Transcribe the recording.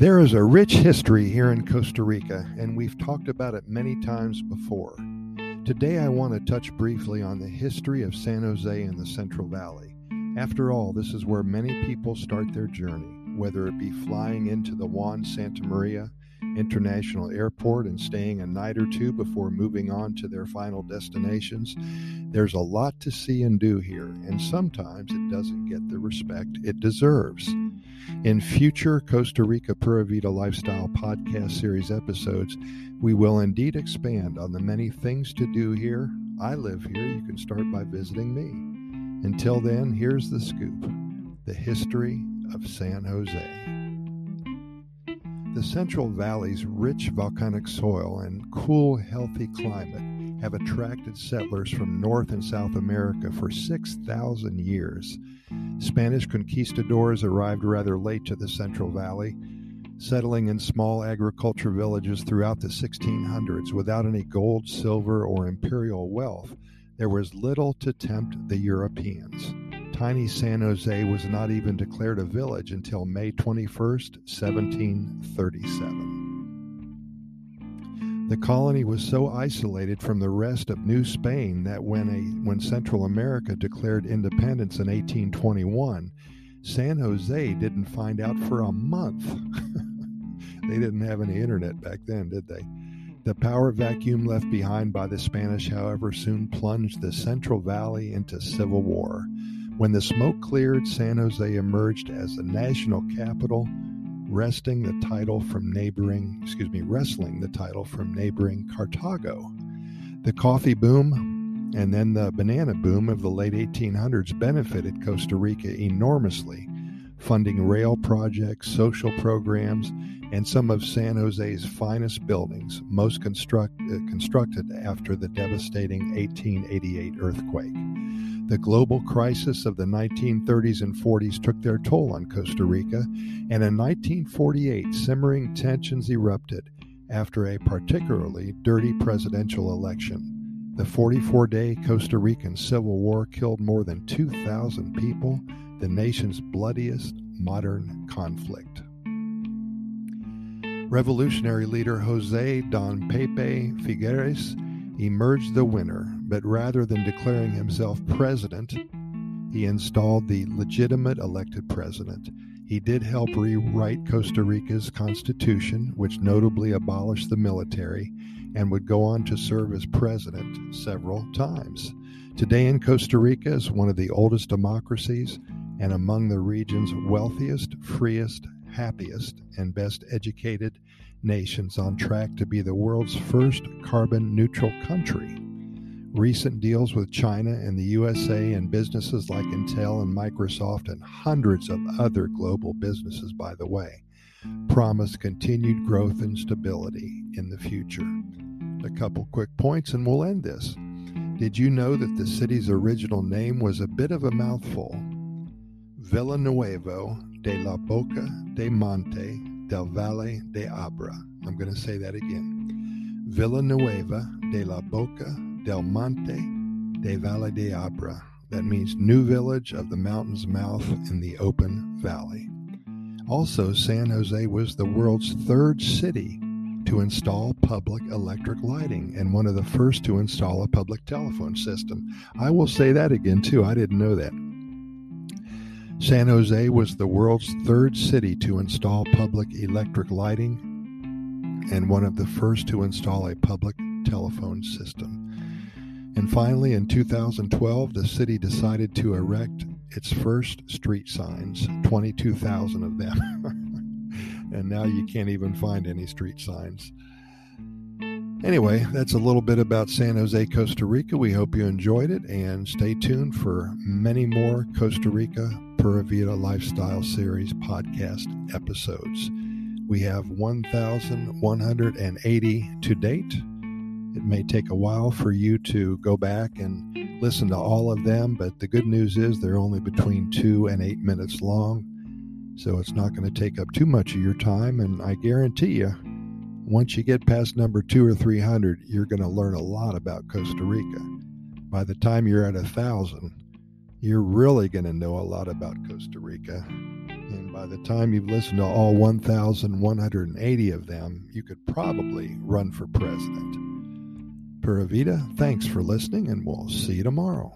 There is a rich history here in Costa Rica, and we've talked about it many times before. Today, I want to touch briefly on the history of San Jose in the Central Valley. After all, this is where many people start their journey, whether it be flying into the Juan Santa Maria International Airport and staying a night or two before moving on to their final destinations. There's a lot to see and do here, and sometimes it doesn't get the respect it deserves. In future Costa Rica Pura Vida Lifestyle podcast series episodes, we will indeed expand on the many things to do here. I live here. You can start by visiting me. Until then, here's the scoop the history of San Jose. The Central Valley's rich volcanic soil and cool, healthy climate have attracted settlers from North and South America for 6,000 years. Spanish conquistadors arrived rather late to the Central Valley, settling in small agriculture villages throughout the 1600s without any gold, silver, or imperial wealth. There was little to tempt the Europeans tiny San Jose was not even declared a village until May 21, 1737. The colony was so isolated from the rest of New Spain that when, a, when Central America declared independence in 1821, San Jose didn't find out for a month. they didn't have any internet back then, did they? The power vacuum left behind by the Spanish, however, soon plunged the Central Valley into civil war. When the smoke cleared, San Jose emerged as the national capital, wresting the title from neighboring, excuse me, wrestling the title from neighboring Cartago. The coffee boom and then the banana boom of the late 1800s benefited Costa Rica enormously, funding rail projects, social programs, and some of San Jose's finest buildings, most construct, uh, constructed after the devastating 1888 earthquake. The global crisis of the 1930s and 40s took their toll on Costa Rica, and in 1948, simmering tensions erupted after a particularly dirty presidential election. The 44 day Costa Rican Civil War killed more than 2,000 people, the nation's bloodiest modern conflict. Revolutionary leader Jose Don Pepe Figueres emerged the winner, but rather than declaring himself president, he installed the legitimate elected president. He did help rewrite Costa Rica's constitution, which notably abolished the military, and would go on to serve as president several times. Today in Costa Rica is one of the oldest democracies and among the region's wealthiest, freest, happiest, and best educated nations on track to be the world's first carbon neutral country. Recent deals with China and the USA and businesses like Intel and Microsoft and hundreds of other global businesses, by the way, promise continued growth and stability in the future. A couple quick points and we'll end this. Did you know that the city's original name was a bit of a mouthful? Villanueva de la Boca de Monte del Valle de Abra. I'm going to say that again. Villanueva de la Boca del Monte de Valle de Abra. That means new village of the mountain's mouth in the open valley. Also, San Jose was the world's third city to install public electric lighting and one of the first to install a public telephone system. I will say that again, too. I didn't know that. San Jose was the world's third city to install public electric lighting and one of the first to install a public telephone system. And finally, in 2012, the city decided to erect its first street signs, 22,000 of them. and now you can't even find any street signs. Anyway, that's a little bit about San Jose, Costa Rica. We hope you enjoyed it and stay tuned for many more Costa Rica Pura Vida Lifestyle Series podcast episodes. We have 1,180 to date. It may take a while for you to go back and listen to all of them, but the good news is they're only between two and eight minutes long. So it's not going to take up too much of your time. And I guarantee you, once you get past number two or 300, you're going to learn a lot about Costa Rica. By the time you're at a thousand, you're really going to know a lot about Costa Rica. And by the time you've listened to all 1,180 of them, you could probably run for president. Pura Vida, thanks for listening, and we'll see you tomorrow.